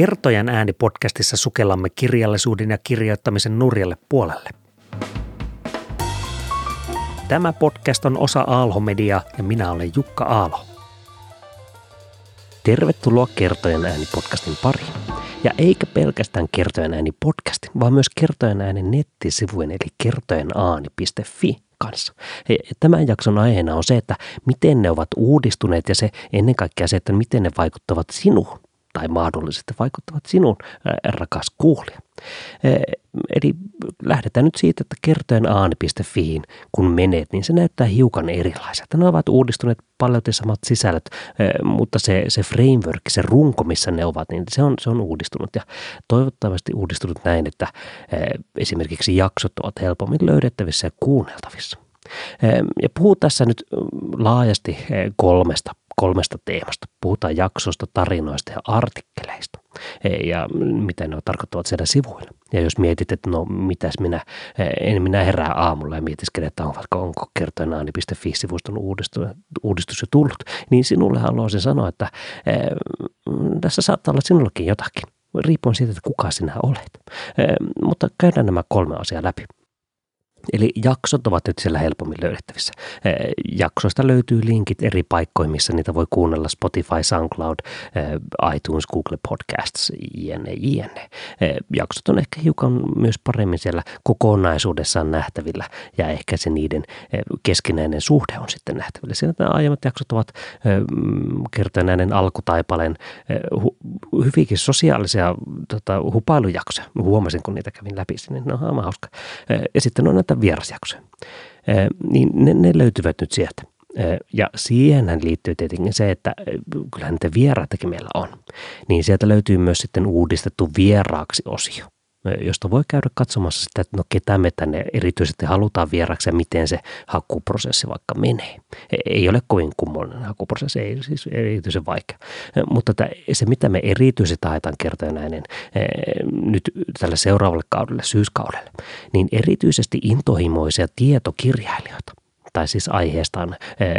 Kertojan ääni podcastissa sukellamme kirjallisuuden ja kirjoittamisen nurjalle puolelle. Tämä podcast on osa Aalho Media ja minä olen Jukka Aalo. Tervetuloa Kertojan ääni podcastin pariin. Ja eikä pelkästään Kertojan ääni podcastin, vaan myös Kertojan ääni nettisivujen eli kertojanaani.fi kanssa. Tämän jakson aiheena on se, että miten ne ovat uudistuneet ja se ennen kaikkea se, että miten ne vaikuttavat sinuun tai mahdollisesti vaikuttavat sinun, rakas kuulija. Eli lähdetään nyt siitä, että kertojen aani.fiin, kun menet, niin se näyttää hiukan erilaiselta. Ne ovat uudistuneet paljon samat sisällöt, mutta se, se framework, se runko, missä ne ovat, niin se on, se on uudistunut ja toivottavasti uudistunut näin, että esimerkiksi jaksot ovat helpommin löydettävissä ja kuunneltavissa. Ja puhuu tässä nyt laajasti kolmesta kolmesta teemasta. Puhutaan jaksosta, tarinoista ja artikkeleista ja mitä ne tarkoittavat siellä sivuilla. Ja jos mietit, että no mitäs minä, en minä herää aamulla ja mietiskele, että on vaikka onko kertojanaani.fi-sivuston uudistus, uudistus jo tullut, niin sinulle haluaisin sanoa, että tässä saattaa olla sinullakin jotakin riippuen siitä, että kuka sinä olet. Mutta käydään nämä kolme asiaa läpi. Eli jaksot ovat nyt siellä helpommin löydettävissä. Jaksoista löytyy linkit eri paikkoihin, missä niitä voi kuunnella Spotify, SoundCloud, iTunes, Google Podcasts, jne, jne. Jaksot on ehkä hiukan myös paremmin siellä kokonaisuudessaan nähtävillä ja ehkä se niiden keskinäinen suhde on sitten nähtävillä. Siinä nämä aiemmat jaksot ovat kertoa näiden alkutaipaleen hyvinkin sosiaalisia tota, hupailujaksoja. Huomasin, kun niitä kävin läpi, niin ne on hauska. Ja sitten on näitä vierasjaksoja. Niin ne, ne löytyvät nyt sieltä. Ja siihen liittyy tietenkin se, että kyllähän niitä vieraitakin meillä on. Niin sieltä löytyy myös sitten uudistettu vieraaksi osio josta voi käydä katsomassa sitä, että no ketä me tänne erityisesti halutaan vieraksi ja miten se hakuprosessi vaikka menee. E, ei ole kovin kummallinen hakuprosessi, ei siis erityisen vaikea. Mutta se, mitä me erityisesti haetaan kertoa näin nyt tällä seuraavalle kaudelle, syyskaudelle, niin erityisesti intohimoisia tietokirjailijoita tai siis aiheestaan,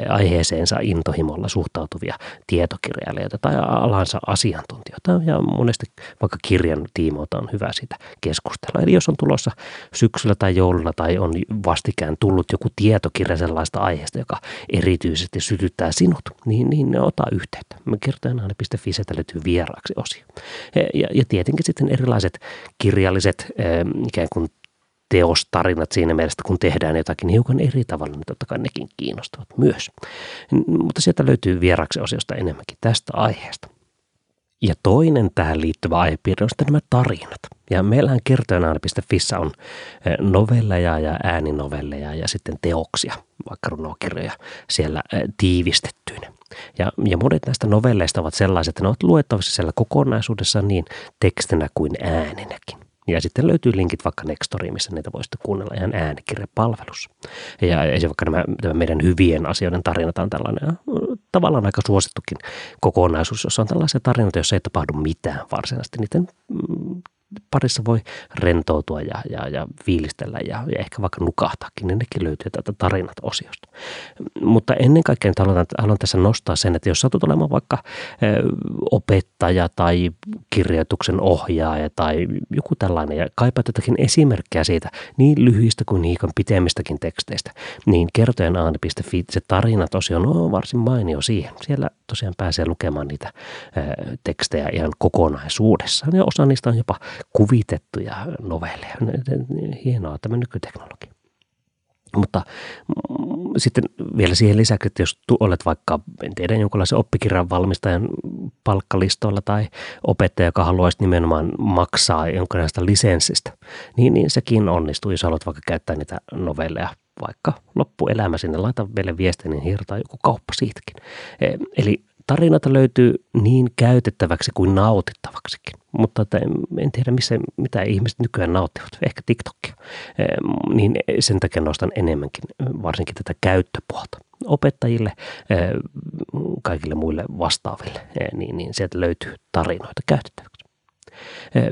aiheeseensa intohimolla suhtautuvia tietokirjailijoita tai alansa asiantuntijoita. Ja monesti vaikka kirjan tiimoilta on hyvä siitä keskustella. Eli jos on tulossa syksyllä tai joululla tai on vastikään tullut joku tietokirja sellaista aiheesta, joka erityisesti sytyttää sinut, niin, niin ota yhteyttä. Kertojanaani.fi sieltä löytyy vieraaksi osio. Ja, ja tietenkin sitten erilaiset kirjalliset ikään kuin teostarinat siinä mielessä, kun tehdään jotakin hiukan eri tavalla, niin totta kai nekin kiinnostavat myös. Mutta sieltä löytyy vieraksi osiosta enemmänkin tästä aiheesta. Ja toinen tähän liittyvä aihepiirre on sitten nämä tarinat. Ja meillähän kertojana.fissä on eh, novelleja ja ääninovelleja ja sitten teoksia, vaikka runokirjoja siellä eh, tiivistettyinä. Ja, ja monet näistä novelleista ovat sellaiset, että ne ovat luettavissa siellä kokonaisuudessaan niin tekstinä kuin ääninäkin. Ja sitten löytyy linkit vaikka Nextoriin, missä niitä voisitte kuunnella ihan äänikirjapalvelussa. Ja esimerkiksi vaikka nämä, tämä meidän hyvien asioiden tarinat on tällainen tavallaan aika suosittukin kokonaisuus, jossa on tällaisia tarinoita, joissa ei tapahdu mitään varsinaisesti. Niiden mm, parissa voi rentoutua ja, ja, ja fiilistellä ja, ja ehkä vaikka nukahtaakin, niin nekin löytyy tätä tarinat-osiosta. Mutta ennen kaikkea nyt haluan, haluan tässä nostaa sen, että jos satut olemaan vaikka opettaja tai kirjoituksen ohjaaja tai joku tällainen ja kaipaat jotakin esimerkkejä siitä niin lyhyistä kuin hiukan pitemmistäkin teksteistä, niin kertojen se tarinat-osio on varsin mainio siihen. Siellä tosiaan pääsee lukemaan niitä tekstejä ihan kokonaisuudessaan ja osa niistä on jopa kuvitettuja novelleja. Hienoa tämä nykyteknologia. Mutta mm, sitten vielä siihen lisäksi, että jos olet vaikka, en tiedä, jonkinlaisen oppikirjan valmistajan palkkalistoilla tai opettaja, joka haluaisi nimenomaan maksaa jonkinlaista lisenssistä, niin, niin sekin onnistuu, jos haluat vaikka käyttää niitä novelleja vaikka loppuelämä sinne, laita vielä viestin, niin hirtaa joku kauppa siitäkin. E, eli tarinoita löytyy niin käytettäväksi kuin nautittavaksikin. Mutta en tiedä, missä, mitä ihmiset nykyään nauttivat, ehkä TikTokia. Niin sen takia nostan enemmänkin varsinkin tätä käyttöpuolta. Opettajille, kaikille muille vastaaville, niin, niin sieltä löytyy tarinoita käytettäväksi.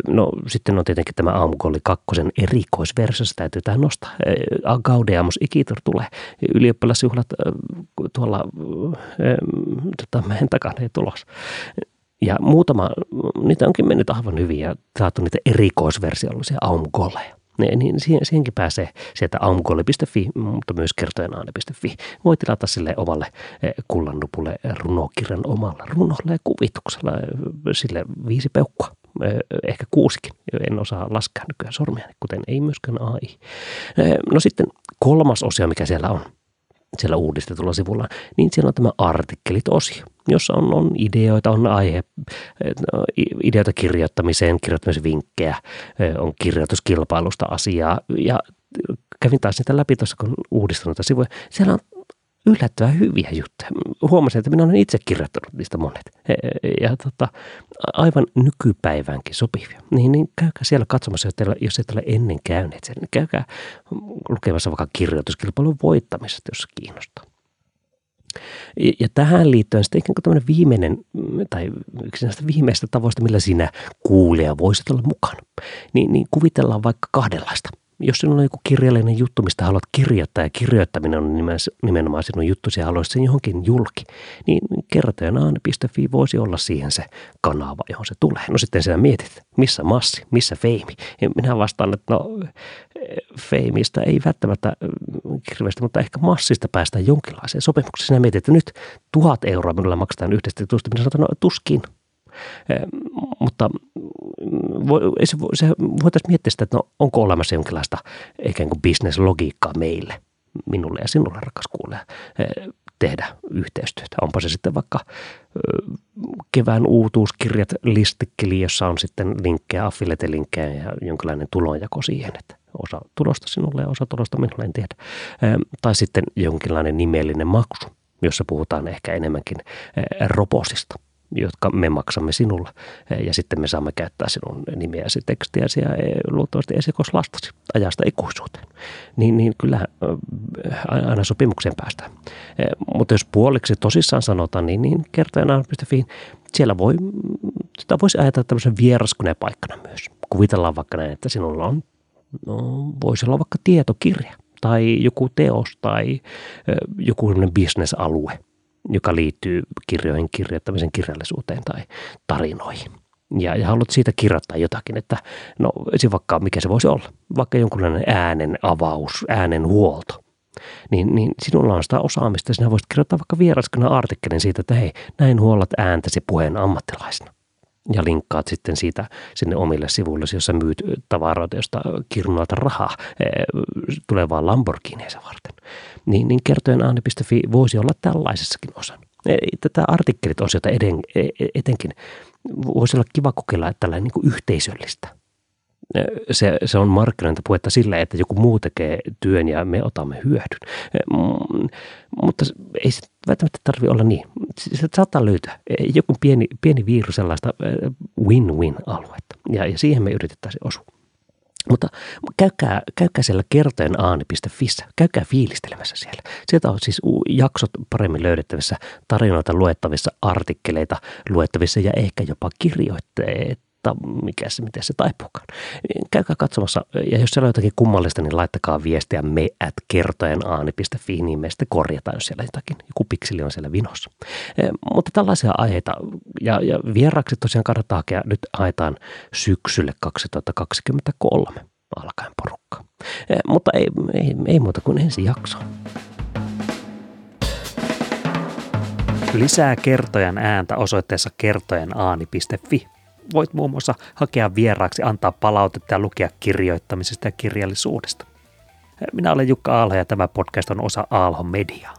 No sitten on tietenkin tämä Aamukoli kakkosen erikoisversio, se täytyy tähän nostaa. Gaudeamus Ikitur tulee. Ylioppilasjuhlat tuolla tota, meidän takana ei tulos. Ja muutama, niitä onkin mennyt aivan hyvin ja saatu niitä erikoisversiollisia aumgoleja. Niin siihen, siihenkin pääsee sieltä aumgolle.fi, mutta myös kertojanaane.fi. Voi tilata sille omalle eh, kullannupulle runokirjan omalla runolla ja kuvituksella. Eh, sille viisi peukkua eh, ehkä kuusikin. En osaa laskea nykyään sormia, kuten ei myöskään AI. No sitten kolmas osio, mikä siellä on, siellä uudistetulla sivulla, niin siellä on tämä artikkelit-osio, jossa on, on ideoita, on aihe, no, ideoita kirjoittamiseen, kirjoittamisvinkkejä, on kirjoituskilpailusta asiaa ja kävin taas niitä läpi tuossa, kun uudistunut sivuja. Siellä on yllättävän hyviä juttuja. Huomasin, että minä olen itse kirjoittanut niistä monet. Ja tota, aivan nykypäiväänkin sopivia. Niin, niin käykää siellä katsomassa, jos, teillä, jos et ole ennen käyneet sen. Niin käykää lukemassa vaikka kirjoituskilpailun voittamisesta, jos kiinnostaa. Ja, tähän liittyen sitten ikään kuin tämmöinen viimeinen, tai yksi näistä viimeistä tavoista, millä sinä kuulija voisit olla mukana. Niin, niin kuvitellaan vaikka kahdenlaista – jos sinulla on joku kirjallinen juttu, mistä haluat kirjoittaa ja kirjoittaminen on nimenomaan sinun juttusi ja haluaisit sen johonkin julki, niin kertojanaane.fi voisi olla siihen se kanava, johon se tulee. No sitten sinä mietit, missä massi, missä feimi. Ja minä vastaan, että no feimistä ei välttämättä hirveästi, mutta ehkä massista päästään jonkinlaiseen sopimukseen. Sinä mietit, että nyt tuhat euroa minulla maksetaan yhdestä jutusta. Minä sanon, no tuskin. Mutta se, voitaisiin miettiä sitä, että no, onko olemassa jonkinlaista ikään kuin bisneslogiikkaa meille, minulle ja sinulle, rakas kuulija, tehdä yhteistyötä. Onpa se sitten vaikka kevään uutuuskirjat listikkeli, jossa on sitten linkkejä, affiliate-linkkejä ja jonkinlainen tulonjako siihen, että osa tulosta sinulle ja osa tulosta minulle en tiedä. Tai sitten jonkinlainen nimellinen maksu, jossa puhutaan ehkä enemmänkin roposista – jotka me maksamme sinulla. Ja sitten me saamme käyttää sinun nimeäsi, tekstiäsi ja e, luultavasti esikoslastasi ajasta ikuisuuteen. Niin, niin kyllä aina sopimukseen päästään. Mutta jos puoliksi tosissaan sanotaan, niin, niin kertojana.fi, siellä voi, sitä voisi ajatella tämmöisen vieraskoneen paikkana myös. Kuvitellaan vaikka näin, että sinulla on, no, voisi olla vaikka tietokirja tai joku teos tai joku bisnesalue – joka liittyy kirjoihin, kirjoittamisen kirjallisuuteen tai tarinoihin. Ja, ja haluat siitä kirjoittaa jotakin, että no vaikka mikä se voisi olla, vaikka jonkunlainen äänen avaus, äänen huolto. Niin, niin sinulla on sitä osaamista, sinä voisit kirjoittaa vaikka vieraskana artikkelin siitä, että hei, näin huollat ääntäsi puheen ammattilaisena ja linkkaat sitten siitä sinne omille sivuille, jossa myyt tavaroita, josta kirnuat rahaa eh, tulevaan Lamborghiniinsa varten. Niin, niin kertojen aani.fi voisi olla tällaisessakin osan. Tätä artikkelit osiota eden, e, e, etenkin voisi olla kiva kokeilla tällainen niin kuin yhteisöllistä se, se on markkinointipuhetta sillä, että joku muu tekee työn ja me otamme hyödyn. Mutta ei se välttämättä tarvitse olla niin. Se saattaa löytää joku pieni, pieni viiru sellaista win-win-aluetta ja, ja siihen me yritettäisiin osua. Mutta käykää, käykää siellä kertojen aani.fissä, käykää fiilistelemässä siellä. Sieltä on siis jaksot paremmin löydettävissä, tarinoita luettavissa, artikkeleita luettavissa ja ehkä jopa kirjoitteet mutta mikä se, miten se taipuukaan. Käykää katsomassa, ja jos siellä on jotakin kummallista, niin laittakaa viestiä me at kertojen aani.fi, niin me sitten korjataan, jos siellä jotakin, joku pikseli on siellä vinossa. E, mutta tällaisia aiheita, ja, ja vieraksi tosiaan kannattaa hakea, nyt haetaan syksylle 2023 alkaen porukka. E, mutta ei, ei, ei muuta kuin ensi jakso. Lisää kertojan ääntä osoitteessa kertojenaani.fi voit muun muassa hakea vieraaksi, antaa palautetta ja lukea kirjoittamisesta ja kirjallisuudesta. Minä olen Jukka Aalho ja tämä podcast on osa Aalho Mediaa.